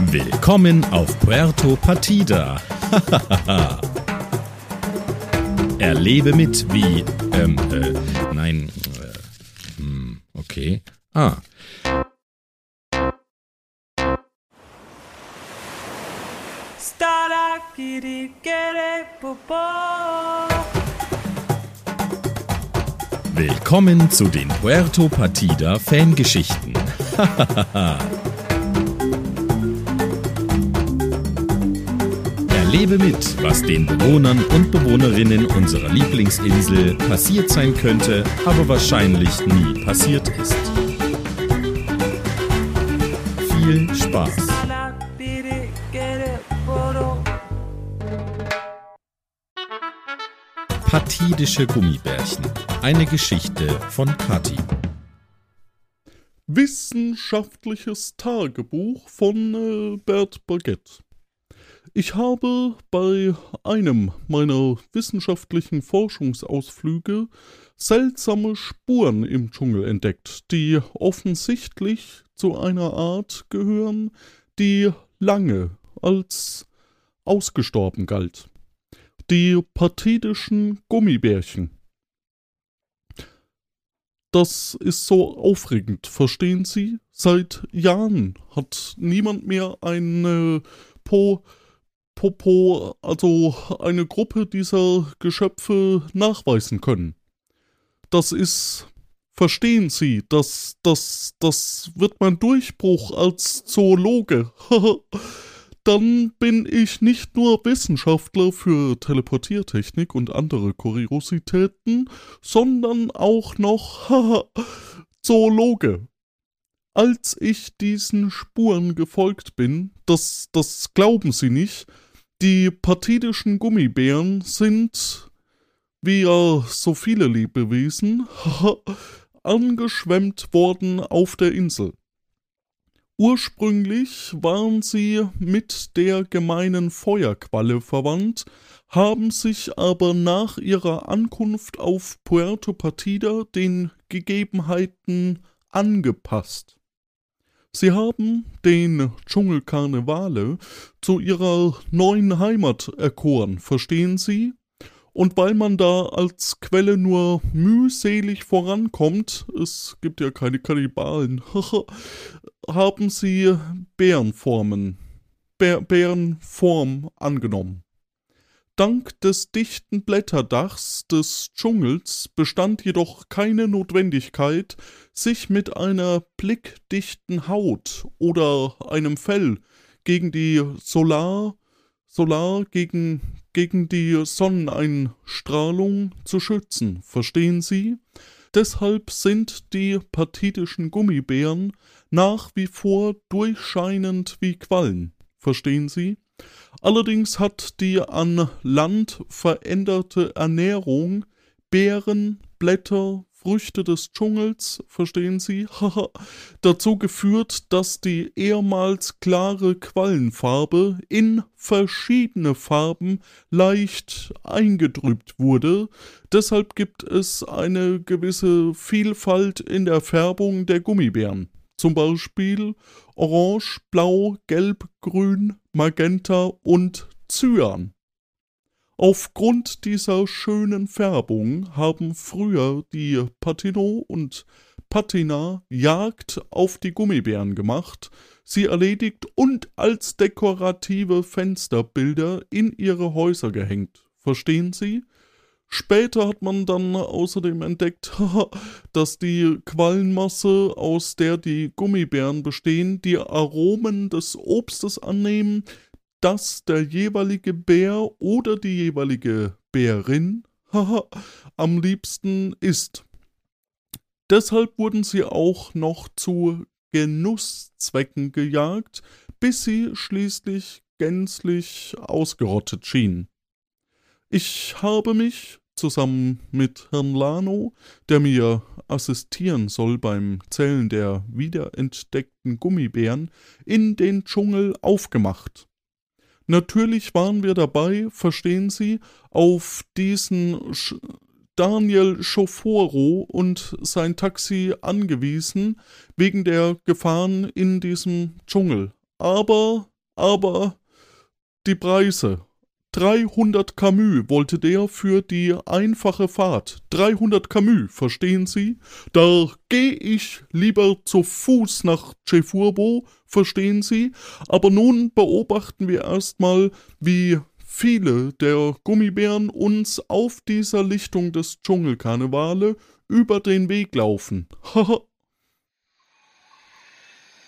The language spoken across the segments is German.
Willkommen auf Puerto Partida. Erlebe mit wie. Ähm, äh, nein. Äh, hm, okay. Ah. Willkommen zu den Puerto Partida Fangeschichten. Erlebe mit, was den Bewohnern und Bewohnerinnen unserer Lieblingsinsel passiert sein könnte, aber wahrscheinlich nie passiert ist. Viel Spaß! Patidische Gummibärchen. Eine Geschichte von Kathi. Wissenschaftliches Tagebuch von äh, Bert Baguette. Ich habe bei einem meiner wissenschaftlichen Forschungsausflüge seltsame Spuren im Dschungel entdeckt, die offensichtlich zu einer Art gehören, die lange als ausgestorben galt die partidischen Gummibärchen. Das ist so aufregend, verstehen Sie? Seit Jahren hat niemand mehr eine Po, Popo, also eine Gruppe dieser Geschöpfe nachweisen können. Das ist, verstehen Sie, das, das, das wird mein Durchbruch als Zoologe. dann bin ich nicht nur Wissenschaftler für Teleportiertechnik und andere Kuriositäten, sondern auch noch Zoologe. Als ich diesen Spuren gefolgt bin, das, das glauben Sie nicht, die partidischen Gummibären sind, wie ja so viele Lebewesen, angeschwemmt worden auf der Insel. Ursprünglich waren sie mit der gemeinen Feuerqualle verwandt, haben sich aber nach ihrer Ankunft auf Puerto Partida den Gegebenheiten angepasst. Sie haben den Dschungelkarnevale zu ihrer neuen Heimat erkoren, verstehen Sie? Und weil man da als Quelle nur mühselig vorankommt, es gibt ja keine Kannibalen, haben sie Bärenformen, Bär, Bärenform angenommen. Dank des dichten Blätterdachs des Dschungels bestand jedoch keine Notwendigkeit, sich mit einer blickdichten Haut oder einem Fell gegen die Solar, Solar gegen gegen die Sonneneinstrahlung zu schützen, verstehen Sie? Deshalb sind die partidischen Gummibären nach wie vor durchscheinend wie Quallen, verstehen Sie? Allerdings hat die an Land veränderte Ernährung Beeren, Blätter, Früchte des Dschungels, verstehen Sie, dazu geführt, dass die ehemals klare Quallenfarbe in verschiedene Farben leicht eingedrückt wurde. Deshalb gibt es eine gewisse Vielfalt in der Färbung der Gummibären. Zum Beispiel Orange, Blau, Gelb, Grün, Magenta und Cyan. Aufgrund dieser schönen Färbung haben früher die Patino und Patina Jagd auf die Gummibären gemacht, sie erledigt und als dekorative Fensterbilder in ihre Häuser gehängt. Verstehen Sie? Später hat man dann außerdem entdeckt, dass die Quallenmasse, aus der die Gummibären bestehen, die Aromen des Obstes annehmen, dass der jeweilige Bär oder die jeweilige Bärin am liebsten isst. Deshalb wurden sie auch noch zu Genusszwecken gejagt, bis sie schließlich gänzlich ausgerottet schienen. Ich habe mich zusammen mit Herrn Lano, der mir assistieren soll beim Zählen der wiederentdeckten Gummibären, in den Dschungel aufgemacht. Natürlich waren wir dabei, verstehen Sie, auf diesen Sch Daniel Schoforo und sein Taxi angewiesen, wegen der Gefahren in diesem Dschungel. Aber, aber, die Preise. 300 Camus wollte der für die einfache Fahrt. 300 Camus, verstehen Sie? Da geh ich lieber zu Fuß nach Cefurbo, verstehen Sie? Aber nun beobachten wir erstmal, wie viele der Gummibären uns auf dieser Lichtung des Dschungelkarnevale über den Weg laufen.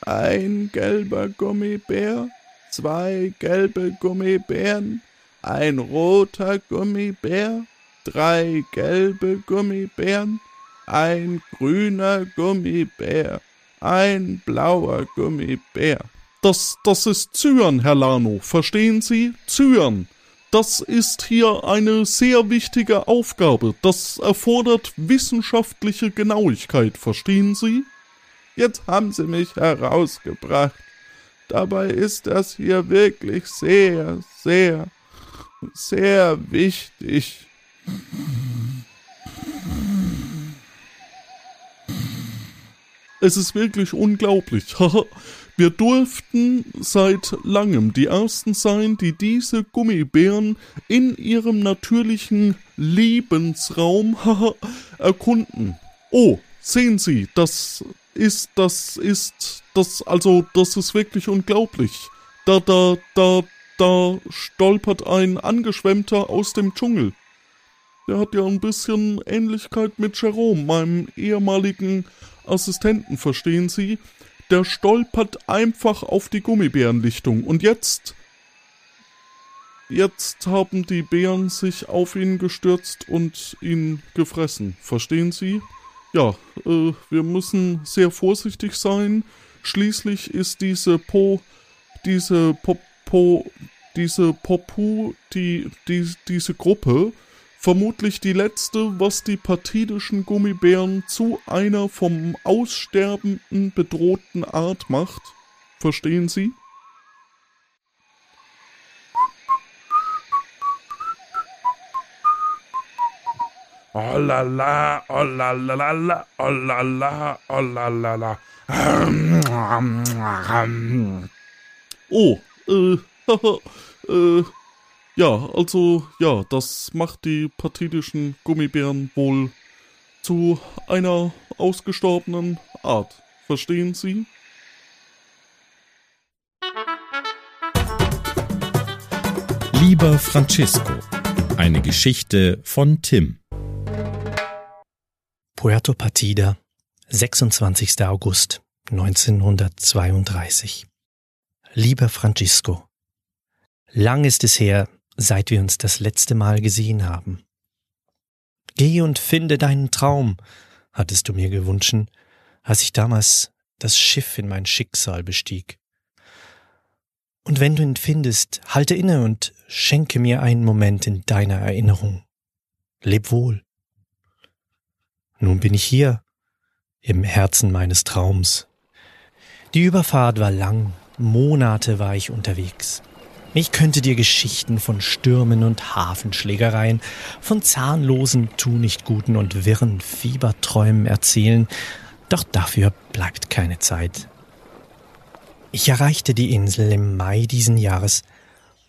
Ein gelber Gummibär, zwei gelbe Gummibären, ein roter Gummibär, drei gelbe Gummibären, ein grüner Gummibär, ein blauer Gummibär. Das, das ist Zyan, Herr Lano, verstehen Sie? Zyan. Das ist hier eine sehr wichtige Aufgabe. Das erfordert wissenschaftliche Genauigkeit, verstehen Sie? Jetzt haben Sie mich herausgebracht. Dabei ist das hier wirklich sehr, sehr sehr wichtig. Es ist wirklich unglaublich. Wir durften seit langem die Ersten sein, die diese Gummibären in ihrem natürlichen Lebensraum erkunden. Oh, sehen Sie, das ist, das ist, das, also, das ist wirklich unglaublich. Da, da, da, da stolpert ein Angeschwemmter aus dem Dschungel. Der hat ja ein bisschen Ähnlichkeit mit Jerome, meinem ehemaligen Assistenten, verstehen Sie? Der stolpert einfach auf die Gummibärenlichtung. Und jetzt. Jetzt haben die Bären sich auf ihn gestürzt und ihn gefressen. Verstehen Sie? Ja, äh, wir müssen sehr vorsichtig sein. Schließlich ist diese Po, diese Po, Po, diese Popu, die, die, diese Gruppe, vermutlich die letzte, was die partidischen Gummibären zu einer vom Aussterbenden bedrohten Art macht. Verstehen Sie? Oh la la, oh la la la la, oh la la, oh la la la. Oh, äh, äh, ja, also, ja, das macht die pathetischen Gummibären wohl zu einer ausgestorbenen Art. Verstehen Sie? Lieber Francisco, eine Geschichte von Tim. Puerto Partida, 26. August 1932. Lieber Francisco, lang ist es her, seit wir uns das letzte Mal gesehen haben. Geh und finde deinen Traum, hattest du mir gewünschen, als ich damals das Schiff in mein Schicksal bestieg. Und wenn du ihn findest, halte inne und schenke mir einen Moment in deiner Erinnerung. Leb wohl. Nun bin ich hier, im Herzen meines Traums. Die Überfahrt war lang Monate war ich unterwegs. Ich könnte dir Geschichten von Stürmen und Hafenschlägereien, von zahnlosen, tunichtguten und wirren Fieberträumen erzählen, doch dafür bleibt keine Zeit. Ich erreichte die Insel im Mai diesen Jahres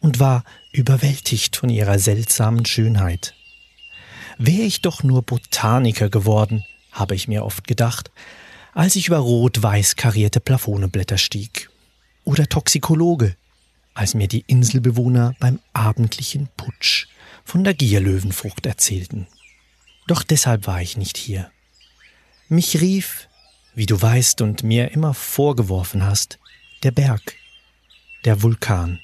und war überwältigt von ihrer seltsamen Schönheit. Wäre ich doch nur Botaniker geworden, habe ich mir oft gedacht, als ich über rot-weiß karierte Plafoneblätter stieg oder Toxikologe, als mir die Inselbewohner beim abendlichen Putsch von der Gierlöwenfrucht erzählten. Doch deshalb war ich nicht hier. Mich rief, wie du weißt und mir immer vorgeworfen hast, der Berg, der Vulkan.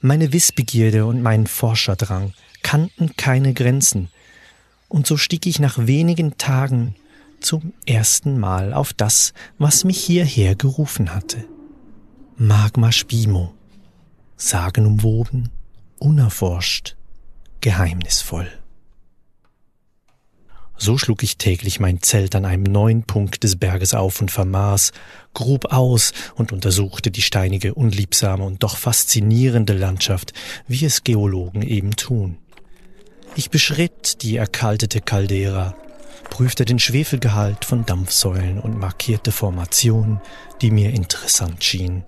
Meine Wissbegierde und mein Forscherdrang kannten keine Grenzen, und so stieg ich nach wenigen Tagen zum ersten Mal auf das, was mich hierher gerufen hatte. Magma Spimo, sagenumwoben, unerforscht, geheimnisvoll. So schlug ich täglich mein Zelt an einem neuen Punkt des Berges auf und vermaß, grub aus und untersuchte die steinige, unliebsame und doch faszinierende Landschaft, wie es Geologen eben tun. Ich beschritt die erkaltete Caldera, prüfte den Schwefelgehalt von Dampfsäulen und markierte Formationen, die mir interessant schienen.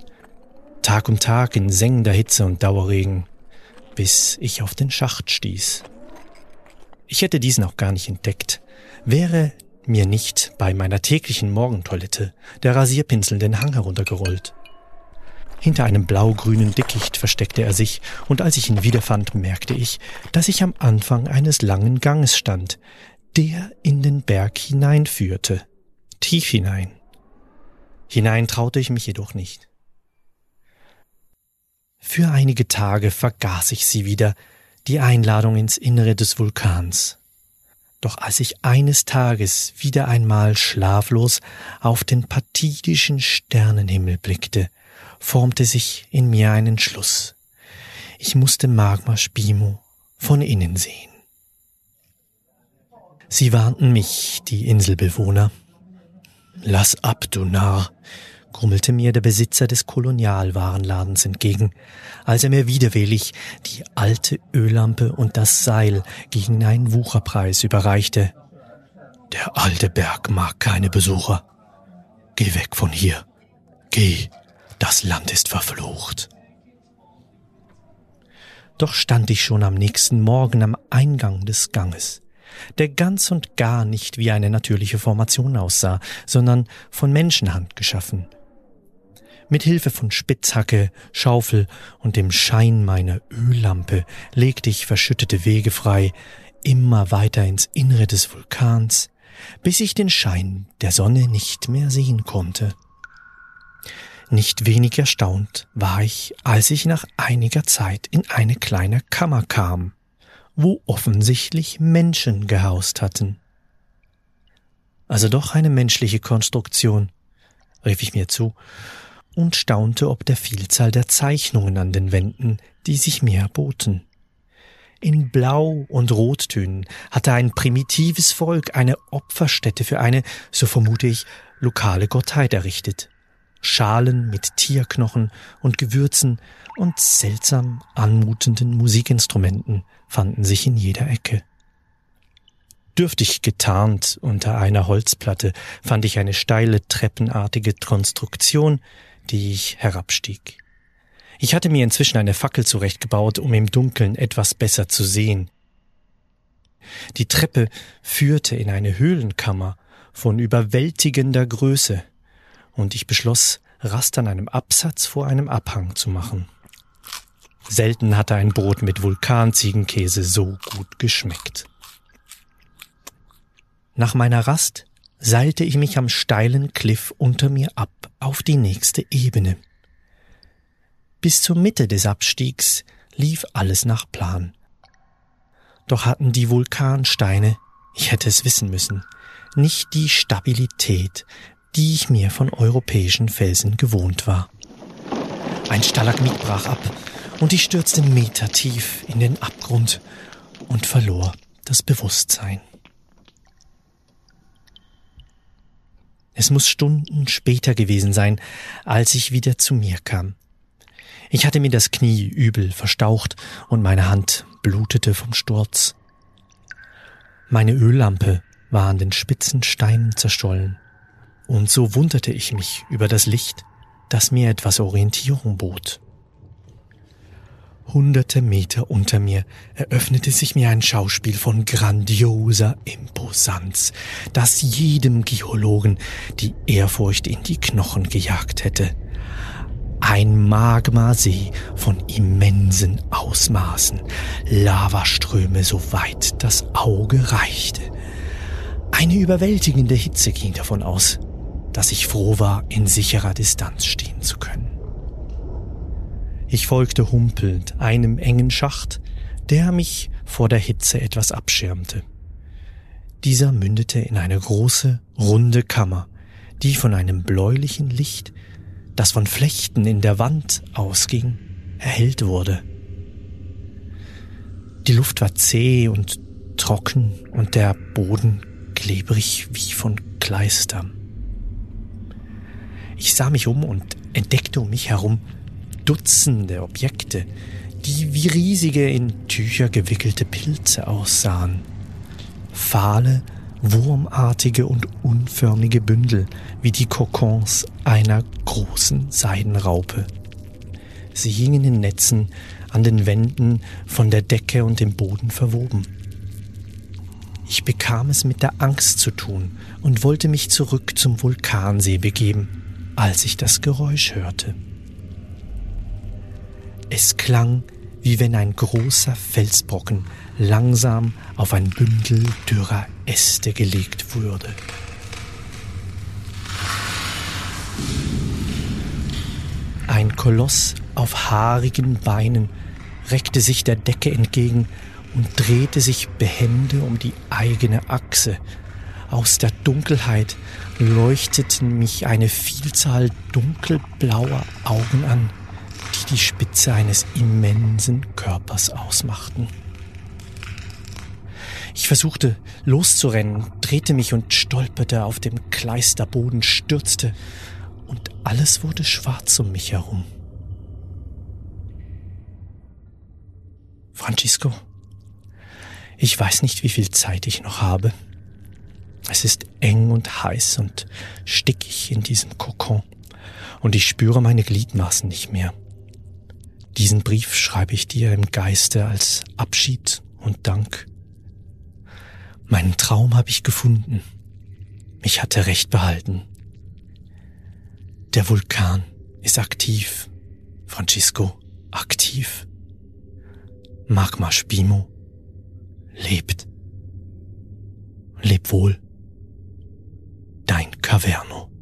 Tag um Tag in sengender Hitze und Dauerregen, bis ich auf den Schacht stieß. Ich hätte diesen auch gar nicht entdeckt, wäre mir nicht bei meiner täglichen Morgentoilette der Rasierpinsel den Hang heruntergerollt. Hinter einem blau-grünen Dickicht versteckte er sich, und als ich ihn wiederfand, merkte ich, dass ich am Anfang eines langen Ganges stand, der in den Berg hineinführte, tief hinein. Hinein traute ich mich jedoch nicht. Für einige Tage vergaß ich sie wieder, die Einladung ins Innere des Vulkans. Doch als ich eines Tages wieder einmal schlaflos auf den patidischen Sternenhimmel blickte, formte sich in mir ein Entschluss. Ich musste Magma Spimo von innen sehen. Sie warnten mich, die Inselbewohner. Lass ab, du Narr, grummelte mir der Besitzer des Kolonialwarenladens entgegen, als er mir widerwillig die alte Öllampe und das Seil gegen einen Wucherpreis überreichte. Der alte Berg mag keine Besucher. Geh weg von hier. Geh. Das Land ist verflucht. Doch stand ich schon am nächsten Morgen am Eingang des Ganges, der ganz und gar nicht wie eine natürliche Formation aussah, sondern von Menschenhand geschaffen. Mit Hilfe von Spitzhacke, Schaufel und dem Schein meiner Öllampe legte ich verschüttete Wege frei, immer weiter ins Innere des Vulkans, bis ich den Schein der Sonne nicht mehr sehen konnte. Nicht wenig erstaunt war ich, als ich nach einiger Zeit in eine kleine Kammer kam, wo offensichtlich Menschen gehaust hatten. Also doch eine menschliche Konstruktion, rief ich mir zu und staunte ob der Vielzahl der Zeichnungen an den Wänden, die sich mir erboten. In Blau- und Rottönen hatte ein primitives Volk eine Opferstätte für eine, so vermute ich, lokale Gottheit errichtet. Schalen mit Tierknochen und Gewürzen und seltsam anmutenden Musikinstrumenten fanden sich in jeder Ecke. Dürftig getarnt unter einer Holzplatte fand ich eine steile treppenartige Konstruktion, die ich herabstieg. Ich hatte mir inzwischen eine Fackel zurechtgebaut, um im Dunkeln etwas besser zu sehen. Die Treppe führte in eine Höhlenkammer von überwältigender Größe, und ich beschloss, Rast an einem Absatz vor einem Abhang zu machen. Selten hatte ein Brot mit Vulkanziegenkäse so gut geschmeckt. Nach meiner Rast seilte ich mich am steilen Kliff unter mir ab auf die nächste Ebene. Bis zur Mitte des Abstiegs lief alles nach Plan. Doch hatten die Vulkansteine, ich hätte es wissen müssen, nicht die Stabilität, die ich mir von europäischen Felsen gewohnt war. Ein Stalagmit brach ab und ich stürzte metertief in den Abgrund und verlor das Bewusstsein. Es muss Stunden später gewesen sein, als ich wieder zu mir kam. Ich hatte mir das Knie übel verstaucht und meine Hand blutete vom Sturz. Meine Öllampe war an den spitzen Steinen zerstollen. Und so wunderte ich mich über das Licht, das mir etwas Orientierung bot. Hunderte Meter unter mir eröffnete sich mir ein Schauspiel von grandioser Imposanz, das jedem Geologen die Ehrfurcht in die Knochen gejagt hätte. Ein Magmasee von immensen Ausmaßen, Lavaströme so weit das Auge reichte. Eine überwältigende Hitze ging davon aus, dass ich froh war, in sicherer Distanz stehen zu können. Ich folgte humpelnd einem engen Schacht, der mich vor der Hitze etwas abschirmte. Dieser mündete in eine große, runde Kammer, die von einem bläulichen Licht, das von Flechten in der Wand ausging, erhellt wurde. Die Luft war zäh und trocken und der Boden klebrig wie von Kleistern. Ich sah mich um und entdeckte um mich herum Dutzende Objekte, die wie riesige in Tücher gewickelte Pilze aussahen. Fahle, wurmartige und unförmige Bündel wie die Kokons einer großen Seidenraupe. Sie hingen in Netzen an den Wänden von der Decke und dem Boden verwoben. Ich bekam es mit der Angst zu tun und wollte mich zurück zum Vulkansee begeben, als ich das Geräusch hörte. Es klang, wie wenn ein großer Felsbrocken langsam auf ein Bündel dürrer Äste gelegt würde. Ein Koloss auf haarigen Beinen reckte sich der Decke entgegen und drehte sich behende um die eigene Achse. Aus der Dunkelheit leuchteten mich eine Vielzahl dunkelblauer Augen an, die die Spitze eines immensen Körpers ausmachten. Ich versuchte loszurennen, drehte mich und stolperte auf dem Kleisterboden, stürzte, und alles wurde schwarz um mich herum. Francisco, ich weiß nicht, wie viel Zeit ich noch habe. Es ist eng und heiß und stickig in diesem Kokon, und ich spüre meine Gliedmaßen nicht mehr. Diesen Brief schreibe ich dir im Geiste als Abschied und Dank. Meinen Traum habe ich gefunden. Ich hatte recht behalten. Der Vulkan ist aktiv. Francisco, aktiv. Magma Spimo lebt. Leb wohl. Dein Caverno.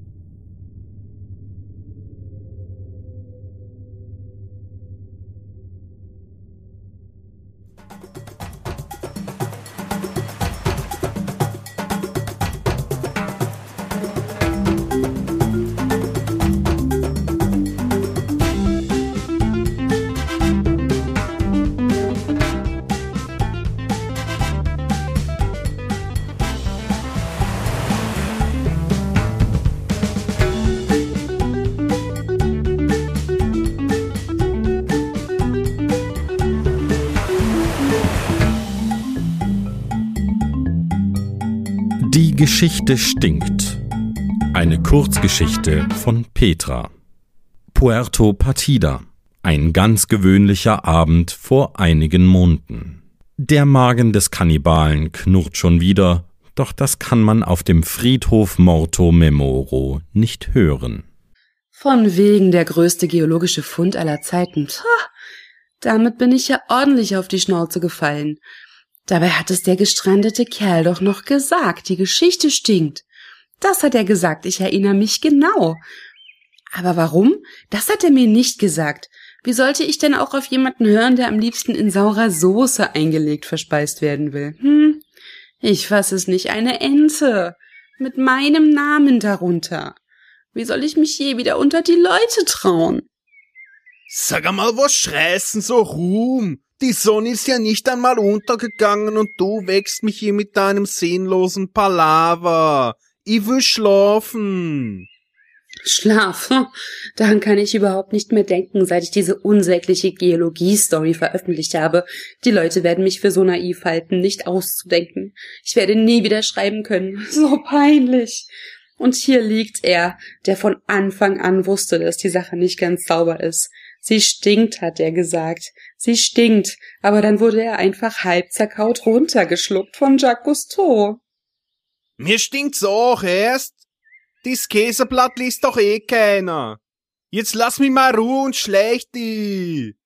Geschichte stinkt. Eine Kurzgeschichte von Petra. Puerto Partida. Ein ganz gewöhnlicher Abend vor einigen Monaten. Der Magen des Kannibalen knurrt schon wieder, doch das kann man auf dem Friedhof Morto Memoro nicht hören. Von wegen der größte geologische Fund aller Zeiten. Pah, damit bin ich ja ordentlich auf die Schnauze gefallen. Dabei hat es der gestrandete Kerl doch noch gesagt, die Geschichte stinkt. Das hat er gesagt, ich erinnere mich genau. Aber warum? Das hat er mir nicht gesagt. Wie sollte ich denn auch auf jemanden hören, der am liebsten in saurer Soße eingelegt verspeist werden will? Hm? Ich fass es nicht, eine Ente. Mit meinem Namen darunter. Wie soll ich mich je wieder unter die Leute trauen? Sag einmal, was schreist denn so rum? Die Sonne ist ja nicht einmal untergegangen und du wächst mich hier mit deinem sinnlosen Palaver. Ich will schlafen. Schlaf. Daran kann ich überhaupt nicht mehr denken, seit ich diese unsägliche Geologie-Story veröffentlicht habe. Die Leute werden mich für so naiv halten, nicht auszudenken. Ich werde nie wieder schreiben können. So peinlich. Und hier liegt er, der von Anfang an wusste, dass die Sache nicht ganz sauber ist. Sie stinkt, hat er gesagt. Sie stinkt, aber dann wurde er einfach halb zerkaut runtergeschluckt von Jacques Cousteau. Mir stinkt's auch erst. Dies Käseblatt liest doch eh keiner. Jetzt lass mich mal Ruhe und schlecht die.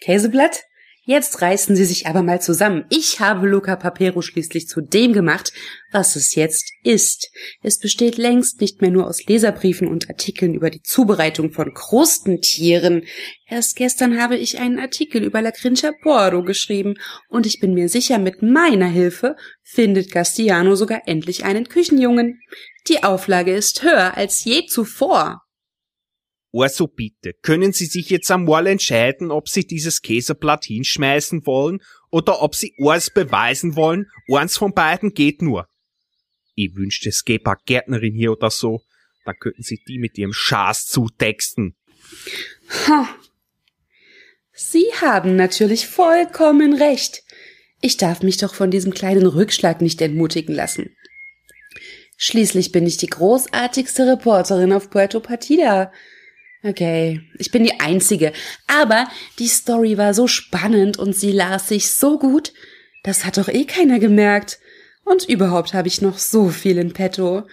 Käseblatt? Jetzt reißen Sie sich aber mal zusammen. Ich habe Luca Papero schließlich zu dem gemacht, was es jetzt ist. Es besteht längst nicht mehr nur aus Leserbriefen und Artikeln über die Zubereitung von Krustentieren. Erst gestern habe ich einen Artikel über La Crincia Porro geschrieben und ich bin mir sicher, mit meiner Hilfe findet Castiano sogar endlich einen Küchenjungen. Die Auflage ist höher als je zuvor. Also bitte, können Sie sich jetzt einmal entscheiden, ob Sie dieses Käseblatt hinschmeißen wollen oder ob Sie eins beweisen wollen? Eins von beiden geht nur. Ich wünschte, es gäbe eine Gärtnerin hier oder so. Dann könnten Sie die mit Ihrem Schaß zutexten. Ha. Sie haben natürlich vollkommen recht. Ich darf mich doch von diesem kleinen Rückschlag nicht entmutigen lassen. Schließlich bin ich die großartigste Reporterin auf Puerto Partida. Okay, ich bin die Einzige. Aber die Story war so spannend und sie las sich so gut. Das hat doch eh keiner gemerkt. Und überhaupt habe ich noch so viel in petto.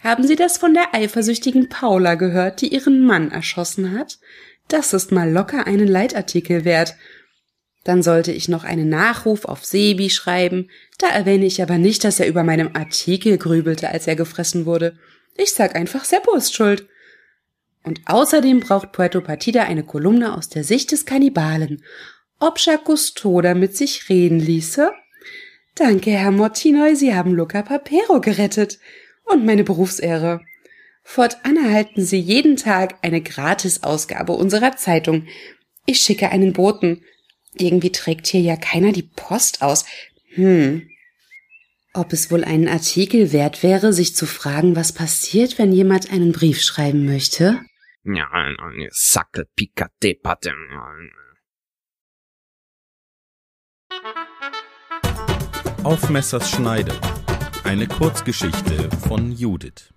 Haben Sie das von der eifersüchtigen Paula gehört, die ihren Mann erschossen hat? Das ist mal locker einen Leitartikel wert. Dann sollte ich noch einen Nachruf auf Sebi schreiben. Da erwähne ich aber nicht, dass er über meinem Artikel grübelte, als er gefressen wurde. Ich sag einfach, Seppo ist schuld. Und außerdem braucht Puerto Partida eine Kolumne aus der Sicht des Kannibalen. Ob Jacques Cousteau damit sich reden ließe? Danke, Herr Mortinoy, Sie haben Luca Papero gerettet. Und meine Berufsehre. Fortan erhalten Sie jeden Tag eine Gratisausgabe unserer Zeitung. Ich schicke einen Boten. Irgendwie trägt hier ja keiner die Post aus. Hm. Ob es wohl einen Artikel wert wäre, sich zu fragen, was passiert, wenn jemand einen Brief schreiben möchte? Sackel Picate Auf Messers Schneide. Eine Kurzgeschichte von Judith.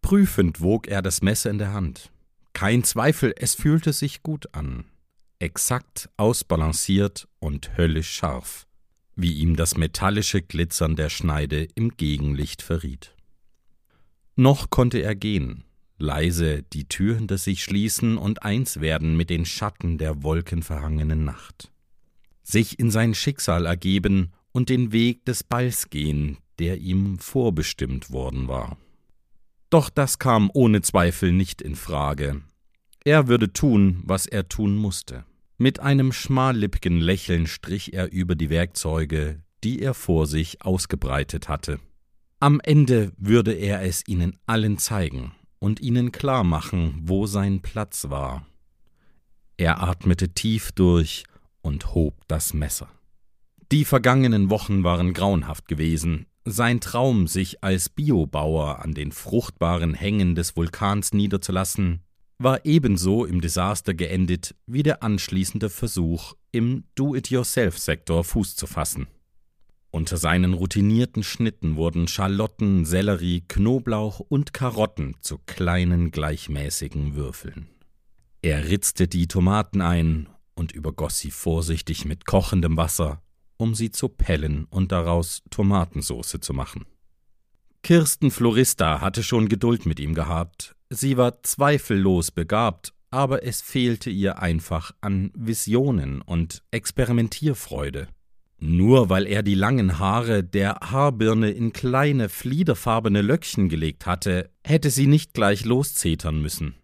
Prüfend wog er das Messer in der Hand. Kein Zweifel, es fühlte sich gut an. Exakt ausbalanciert und höllisch scharf, wie ihm das metallische Glitzern der Schneide im Gegenlicht verriet. Noch konnte er gehen, leise die Tür hinter sich schließen und eins werden mit den Schatten der wolkenverhangenen Nacht. Sich in sein Schicksal ergeben und den Weg des Balls gehen, der ihm vorbestimmt worden war. Doch das kam ohne Zweifel nicht in Frage. Er würde tun, was er tun musste. Mit einem schmallippigen Lächeln strich er über die Werkzeuge, die er vor sich ausgebreitet hatte. Am Ende würde er es ihnen allen zeigen und ihnen klar machen, wo sein Platz war. Er atmete tief durch und hob das Messer. Die vergangenen Wochen waren grauenhaft gewesen, sein Traum, sich als Biobauer an den fruchtbaren Hängen des Vulkans niederzulassen, war ebenso im Desaster geendet wie der anschließende Versuch, im Do-it-yourself-Sektor Fuß zu fassen. Unter seinen routinierten Schnitten wurden Schalotten, Sellerie, Knoblauch und Karotten zu kleinen gleichmäßigen Würfeln. Er ritzte die Tomaten ein und übergoss sie vorsichtig mit kochendem Wasser um sie zu pellen und daraus Tomatensauce zu machen. Kirsten Florista hatte schon Geduld mit ihm gehabt. Sie war zweifellos begabt, aber es fehlte ihr einfach an Visionen und Experimentierfreude. Nur weil er die langen Haare der Haarbirne in kleine, fliederfarbene Löckchen gelegt hatte, hätte sie nicht gleich loszetern müssen.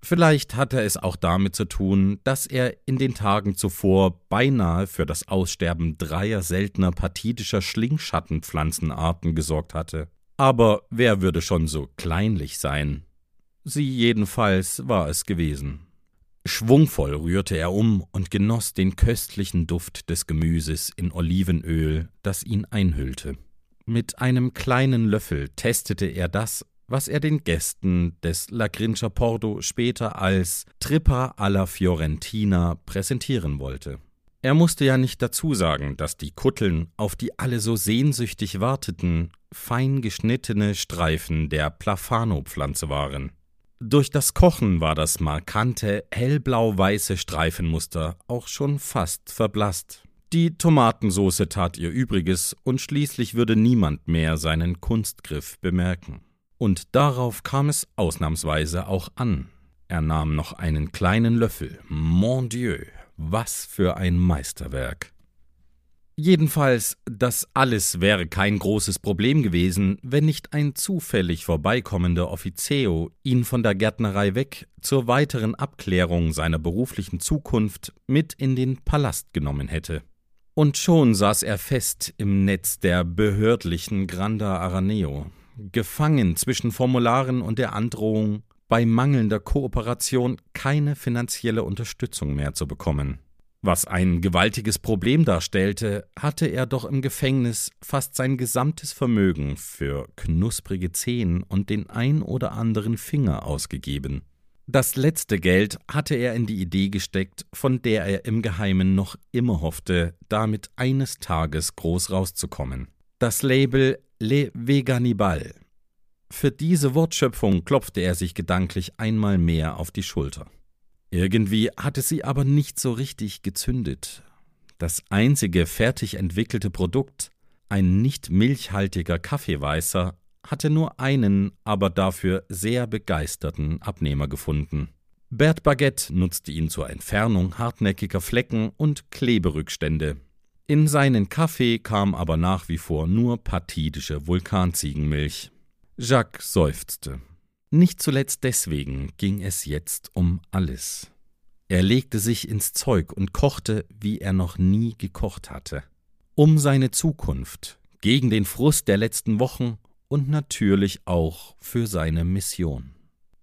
Vielleicht hatte es auch damit zu tun, dass er in den Tagen zuvor beinahe für das Aussterben dreier seltener pathitischer Schlingschattenpflanzenarten gesorgt hatte. Aber wer würde schon so kleinlich sein? Sie jedenfalls war es gewesen. Schwungvoll rührte er um und genoss den köstlichen Duft des Gemüses in Olivenöl, das ihn einhüllte. Mit einem kleinen Löffel testete er das was er den Gästen des La Grincia Porto später als Trippa alla Fiorentina präsentieren wollte. Er musste ja nicht dazu sagen, dass die Kutteln, auf die alle so sehnsüchtig warteten, fein geschnittene Streifen der Plafano-Pflanze waren. Durch das Kochen war das markante, hellblau-weiße Streifenmuster auch schon fast verblasst. Die Tomatensoße tat ihr Übriges, und schließlich würde niemand mehr seinen Kunstgriff bemerken. Und darauf kam es ausnahmsweise auch an. Er nahm noch einen kleinen Löffel. Mon Dieu, was für ein Meisterwerk. Jedenfalls, das alles wäre kein großes Problem gewesen, wenn nicht ein zufällig vorbeikommender Offizio ihn von der Gärtnerei weg zur weiteren Abklärung seiner beruflichen Zukunft mit in den Palast genommen hätte. Und schon saß er fest im Netz der behördlichen Granda Araneo, gefangen zwischen Formularen und der Androhung, bei mangelnder Kooperation keine finanzielle Unterstützung mehr zu bekommen. Was ein gewaltiges Problem darstellte, hatte er doch im Gefängnis fast sein gesamtes Vermögen für knusprige Zehen und den ein oder anderen Finger ausgegeben. Das letzte Geld hatte er in die Idee gesteckt, von der er im Geheimen noch immer hoffte, damit eines Tages groß rauszukommen. Das Label Le Veganibal. Für diese Wortschöpfung klopfte er sich gedanklich einmal mehr auf die Schulter. Irgendwie hatte sie aber nicht so richtig gezündet. Das einzige fertig entwickelte Produkt, ein nicht milchhaltiger Kaffeeweißer, hatte nur einen, aber dafür sehr begeisterten Abnehmer gefunden. Bert Baguette nutzte ihn zur Entfernung hartnäckiger Flecken und Kleberückstände. In seinen Kaffee kam aber nach wie vor nur partidische Vulkanziegenmilch. Jacques seufzte. Nicht zuletzt deswegen ging es jetzt um alles. Er legte sich ins Zeug und kochte, wie er noch nie gekocht hatte. Um seine Zukunft, gegen den Frust der letzten Wochen und natürlich auch für seine Mission.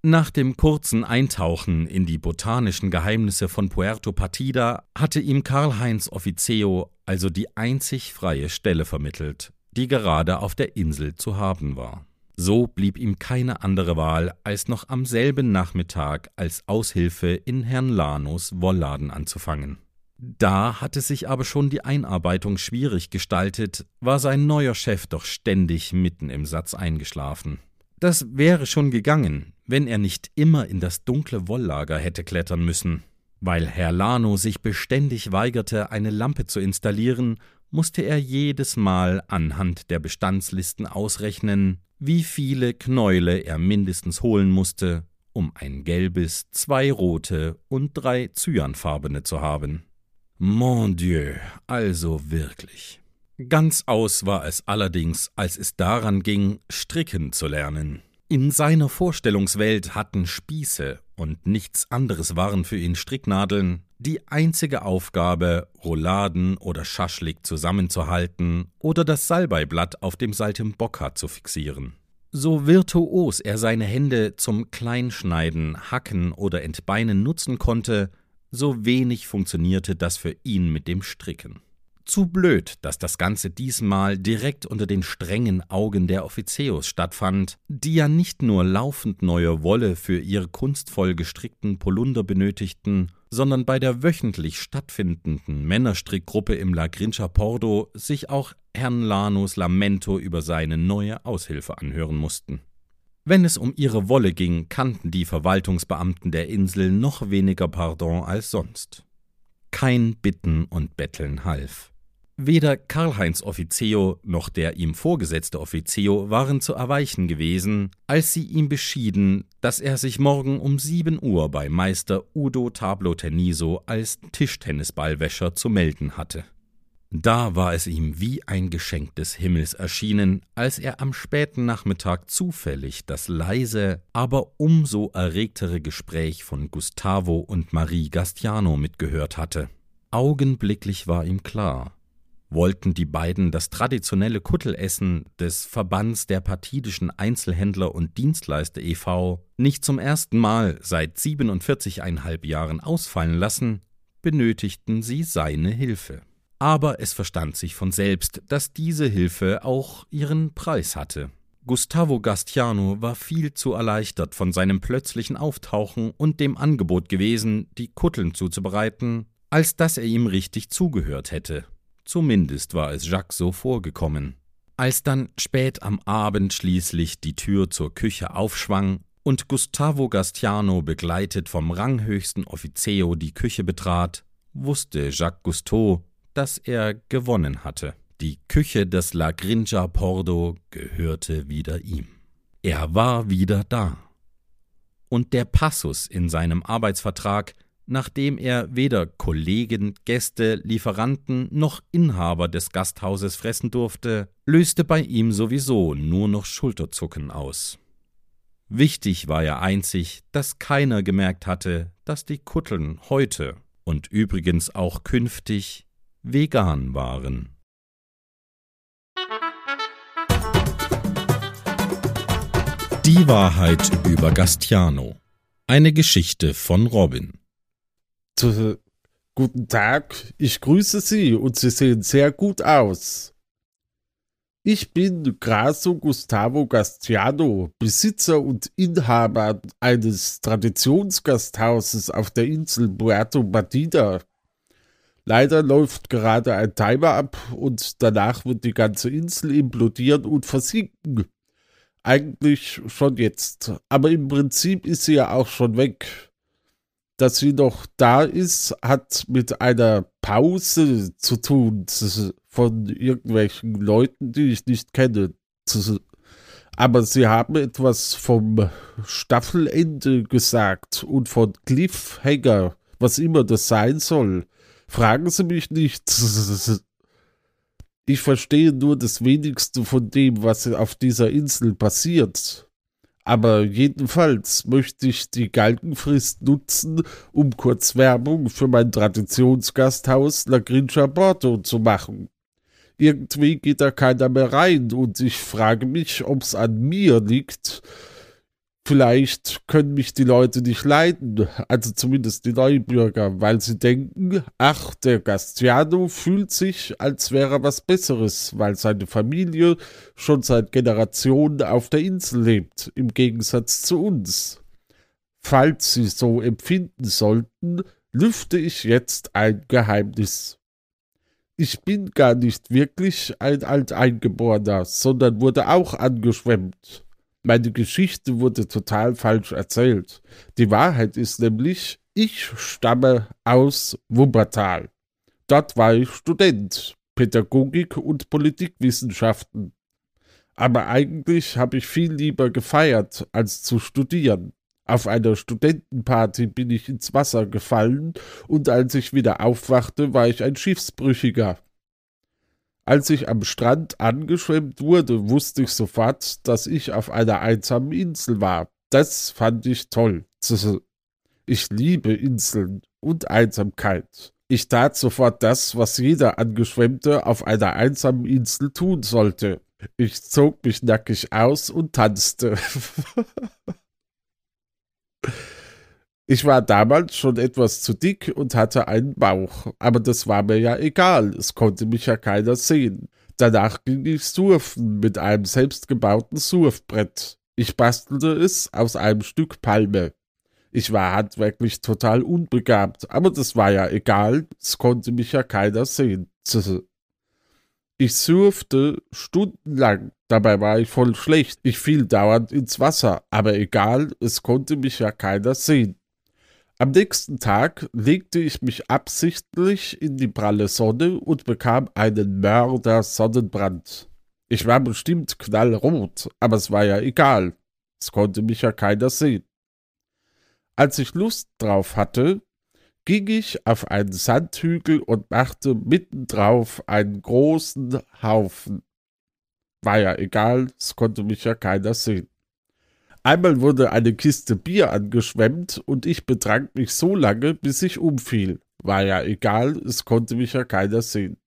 Nach dem kurzen Eintauchen in die botanischen Geheimnisse von Puerto Partida hatte ihm Karl-Heinz Officio also die einzig freie Stelle vermittelt, die gerade auf der Insel zu haben war. So blieb ihm keine andere Wahl, als noch am selben Nachmittag als Aushilfe in Herrn Lanos Wollladen anzufangen. Da hatte sich aber schon die Einarbeitung schwierig gestaltet, war sein neuer Chef doch ständig mitten im Satz eingeschlafen. Das wäre schon gegangen, wenn er nicht immer in das dunkle Wolllager hätte klettern müssen. Weil Herr Lano sich beständig weigerte, eine Lampe zu installieren, musste er jedes Mal anhand der Bestandslisten ausrechnen, wie viele Knäule er mindestens holen musste, um ein gelbes, zwei rote und drei cyanfarbene zu haben. Mon Dieu, also wirklich. Ganz aus war es allerdings, als es daran ging, stricken zu lernen. In seiner Vorstellungswelt hatten Spieße und nichts anderes waren für ihn Stricknadeln die einzige Aufgabe, Rouladen oder Schaschlik zusammenzuhalten oder das Salbeiblatt auf dem Saltimbocca zu fixieren. So virtuos er seine Hände zum Kleinschneiden, Hacken oder Entbeinen nutzen konnte, so wenig funktionierte das für ihn mit dem Stricken. Zu blöd, dass das Ganze diesmal direkt unter den strengen Augen der Offizios stattfand, die ja nicht nur laufend neue Wolle für ihre kunstvoll gestrickten Polunder benötigten, sondern bei der wöchentlich stattfindenden Männerstrickgruppe im La Grincha Pordo sich auch Herrn Lanus Lamento über seine neue Aushilfe anhören mussten. Wenn es um ihre Wolle ging, kannten die Verwaltungsbeamten der Insel noch weniger Pardon als sonst. Kein Bitten und Betteln half. Weder Karl-Heinz Officio noch der ihm vorgesetzte Officio waren zu erweichen gewesen, als sie ihm beschieden, dass er sich morgen um sieben Uhr bei Meister Udo Tablo Teniso als Tischtennisballwäscher zu melden hatte. Da war es ihm wie ein Geschenk des Himmels erschienen, als er am späten Nachmittag zufällig das leise, aber umso erregtere Gespräch von Gustavo und Marie Gastiano mitgehört hatte. Augenblicklich war ihm klar, wollten die beiden das traditionelle Kuttelessen des Verbands der partidischen Einzelhändler und Dienstleister e.V. nicht zum ersten Mal seit 47,5 Jahren ausfallen lassen, benötigten sie seine Hilfe. Aber es verstand sich von selbst, dass diese Hilfe auch ihren Preis hatte. Gustavo Gastiano war viel zu erleichtert von seinem plötzlichen Auftauchen und dem Angebot gewesen, die Kutteln zuzubereiten, als dass er ihm richtig zugehört hätte. Zumindest war es Jacques so vorgekommen. Als dann spät am Abend schließlich die Tür zur Küche aufschwang und Gustavo Gastiano begleitet vom ranghöchsten Offizio die Küche betrat, wusste Jacques Cousteau, dass er gewonnen hatte. Die Küche des La Grinja Pordo gehörte wieder ihm. Er war wieder da. Und der Passus in seinem Arbeitsvertrag nachdem er weder Kollegen, Gäste, Lieferanten noch Inhaber des Gasthauses fressen durfte, löste bei ihm sowieso nur noch Schulterzucken aus. Wichtig war ja einzig, dass keiner gemerkt hatte, dass die Kutteln heute und übrigens auch künftig vegan waren. Die Wahrheit über Gastiano. Eine Geschichte von Robin. Zu, guten Tag, ich grüße Sie und Sie sehen sehr gut aus. Ich bin Graso Gustavo Gastiano, Besitzer und Inhaber eines Traditionsgasthauses auf der Insel Puerto Partida. Leider läuft gerade ein Timer ab und danach wird die ganze Insel implodieren und versinken. Eigentlich schon jetzt, aber im Prinzip ist sie ja auch schon weg. Dass sie noch da ist, hat mit einer Pause zu tun von irgendwelchen Leuten, die ich nicht kenne. Aber sie haben etwas vom Staffelende gesagt und von Cliffhanger, was immer das sein soll. Fragen Sie mich nicht. Ich verstehe nur das wenigste von dem, was auf dieser Insel passiert. Aber jedenfalls möchte ich die Galgenfrist nutzen, um kurz Werbung für mein Traditionsgasthaus La Grincha Porto zu machen. Irgendwie geht da keiner mehr rein und ich frage mich, ob es an mir liegt Vielleicht können mich die Leute nicht leiden, also zumindest die Neubürger, weil sie denken, ach, der Gastiano fühlt sich, als wäre was Besseres, weil seine Familie schon seit Generationen auf der Insel lebt, im Gegensatz zu uns. Falls sie so empfinden sollten, lüfte ich jetzt ein Geheimnis. Ich bin gar nicht wirklich ein Alteingeborener, sondern wurde auch angeschwemmt. Meine Geschichte wurde total falsch erzählt. Die Wahrheit ist nämlich, ich stamme aus Wuppertal. Dort war ich Student, Pädagogik und Politikwissenschaften. Aber eigentlich habe ich viel lieber gefeiert, als zu studieren. Auf einer Studentenparty bin ich ins Wasser gefallen und als ich wieder aufwachte, war ich ein Schiffsbrüchiger. Als ich am Strand angeschwemmt wurde, wusste ich sofort, dass ich auf einer einsamen Insel war. Das fand ich toll. Ich liebe Inseln und Einsamkeit. Ich tat sofort das, was jeder Angeschwemmte auf einer einsamen Insel tun sollte. Ich zog mich nackig aus und tanzte. Ich war damals schon etwas zu dick und hatte einen Bauch, aber das war mir ja egal, es konnte mich ja keiner sehen. Danach ging ich surfen mit einem selbstgebauten Surfbrett. Ich bastelte es aus einem Stück Palme. Ich war handwerklich total unbegabt, aber das war ja egal, es konnte mich ja keiner sehen. Ich surfte stundenlang, dabei war ich voll schlecht, ich fiel dauernd ins Wasser, aber egal, es konnte mich ja keiner sehen. Am nächsten Tag legte ich mich absichtlich in die pralle Sonne und bekam einen Mörder-Sonnenbrand. Ich war bestimmt knallrot, aber es war ja egal. Es konnte mich ja keiner sehen. Als ich Lust drauf hatte, ging ich auf einen Sandhügel und machte mittendrauf einen großen Haufen. War ja egal, es konnte mich ja keiner sehen. Einmal wurde eine Kiste Bier angeschwemmt und ich betrank mich so lange, bis ich umfiel. War ja egal, es konnte mich ja keiner sehen.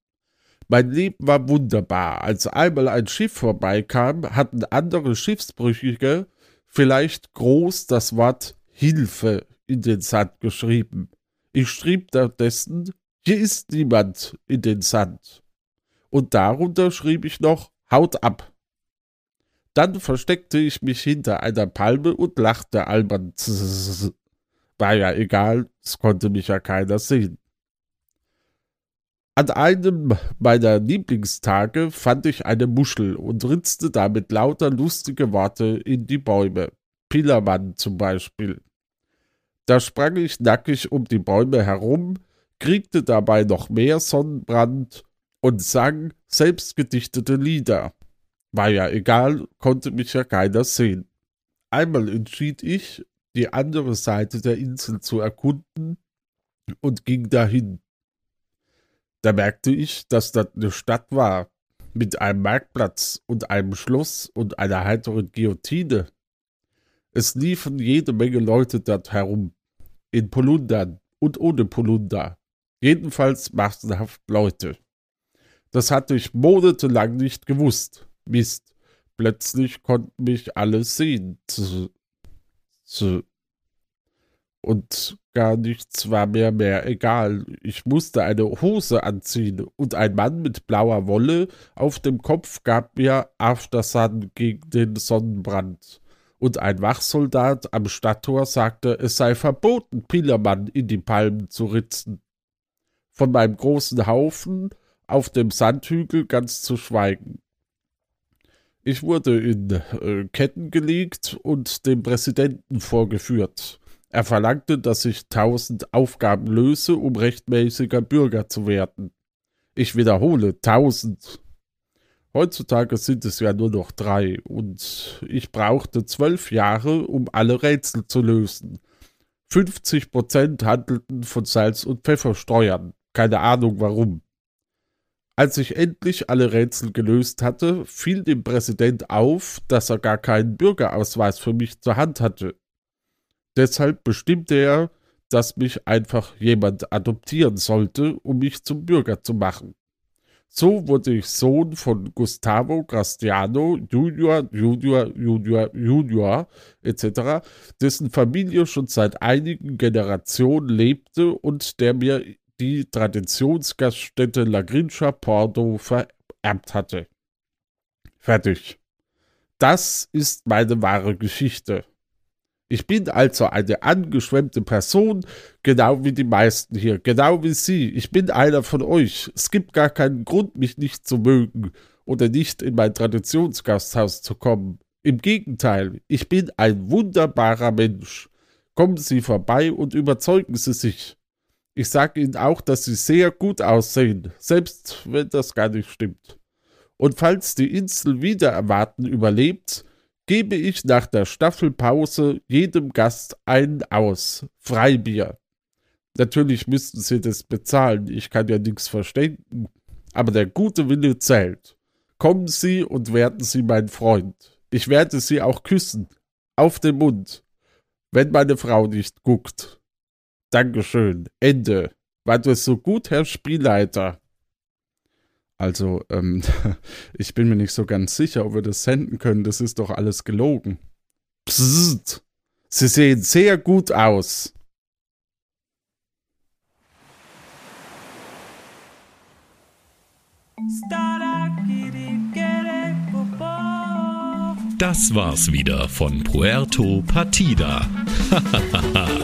Mein Leben war wunderbar. Als einmal ein Schiff vorbeikam, hatten andere Schiffsbrüchige vielleicht groß das Wort Hilfe in den Sand geschrieben. Ich schrieb stattdessen, hier ist niemand in den Sand. Und darunter schrieb ich noch, haut ab. Dann versteckte ich mich hinter einer Palme und lachte albern. War ja egal, es konnte mich ja keiner sehen. An einem meiner Lieblingstage fand ich eine Muschel und ritzte damit lauter lustige Worte in die Bäume. Pillermann zum Beispiel. Da sprang ich nackig um die Bäume herum, kriegte dabei noch mehr Sonnenbrand und sang selbstgedichtete Lieder. War ja egal, konnte mich ja keiner sehen. Einmal entschied ich, die andere Seite der Insel zu erkunden und ging dahin. Da merkte ich, dass das eine Stadt war, mit einem Marktplatz und einem Schloss und einer heiteren Guillotine. Es liefen jede Menge Leute dort herum, in Polundern und ohne Polunder, jedenfalls massenhaft Leute. Das hatte ich monatelang nicht gewusst. Mist. Plötzlich konnten mich alle sehen. Und Gar nichts war mir mehr egal. Ich musste eine Hose anziehen und ein Mann mit blauer Wolle auf dem Kopf gab mir Aftersun gegen den Sonnenbrand. Und ein Wachsoldat am Stadttor sagte, es sei verboten, Pillermann in die Palmen zu ritzen. Von meinem großen Haufen auf dem Sandhügel ganz zu schweigen. Ich wurde in äh, Ketten gelegt und dem Präsidenten vorgeführt. Er verlangte, dass ich tausend Aufgaben löse, um rechtmäßiger Bürger zu werden. Ich wiederhole, tausend. Heutzutage sind es ja nur noch drei und ich brauchte zwölf Jahre, um alle Rätsel zu lösen. 50 Prozent handelten von Salz- und Pfeffersteuern. Keine Ahnung warum. Als ich endlich alle Rätsel gelöst hatte, fiel dem Präsident auf, dass er gar keinen Bürgerausweis für mich zur Hand hatte. Deshalb bestimmte er, dass mich einfach jemand adoptieren sollte, um mich zum Bürger zu machen. So wurde ich Sohn von Gustavo Grastiano Junior, Junior, Junior, Junior etc., dessen Familie schon seit einigen Generationen lebte und der mir die Traditionsgaststätte La Grincha Porto vererbt hatte. Fertig. Das ist meine wahre Geschichte. Ich bin also eine angeschwemmte Person, genau wie die meisten hier, genau wie Sie. Ich bin einer von euch. Es gibt gar keinen Grund, mich nicht zu mögen oder nicht in mein Traditionsgasthaus zu kommen. Im Gegenteil, ich bin ein wunderbarer Mensch. Kommen Sie vorbei und überzeugen Sie sich. Ich sage Ihnen auch, dass Sie sehr gut aussehen, selbst wenn das gar nicht stimmt. Und falls die Insel wieder erwarten überlebt, gebe ich nach der Staffelpause jedem Gast ein aus. Freibier. Natürlich müssten Sie das bezahlen, ich kann ja nichts verstecken, aber der gute Wille zählt. Kommen Sie und werden Sie mein Freund. Ich werde Sie auch küssen. Auf den Mund. Wenn meine Frau nicht guckt. Dankeschön. Ende. War das so gut, Herr Spielleiter? Also, ähm, ich bin mir nicht so ganz sicher, ob wir das senden können. Das ist doch alles gelogen. Psst. Sie sehen sehr gut aus. Das war's wieder von Puerto Partida.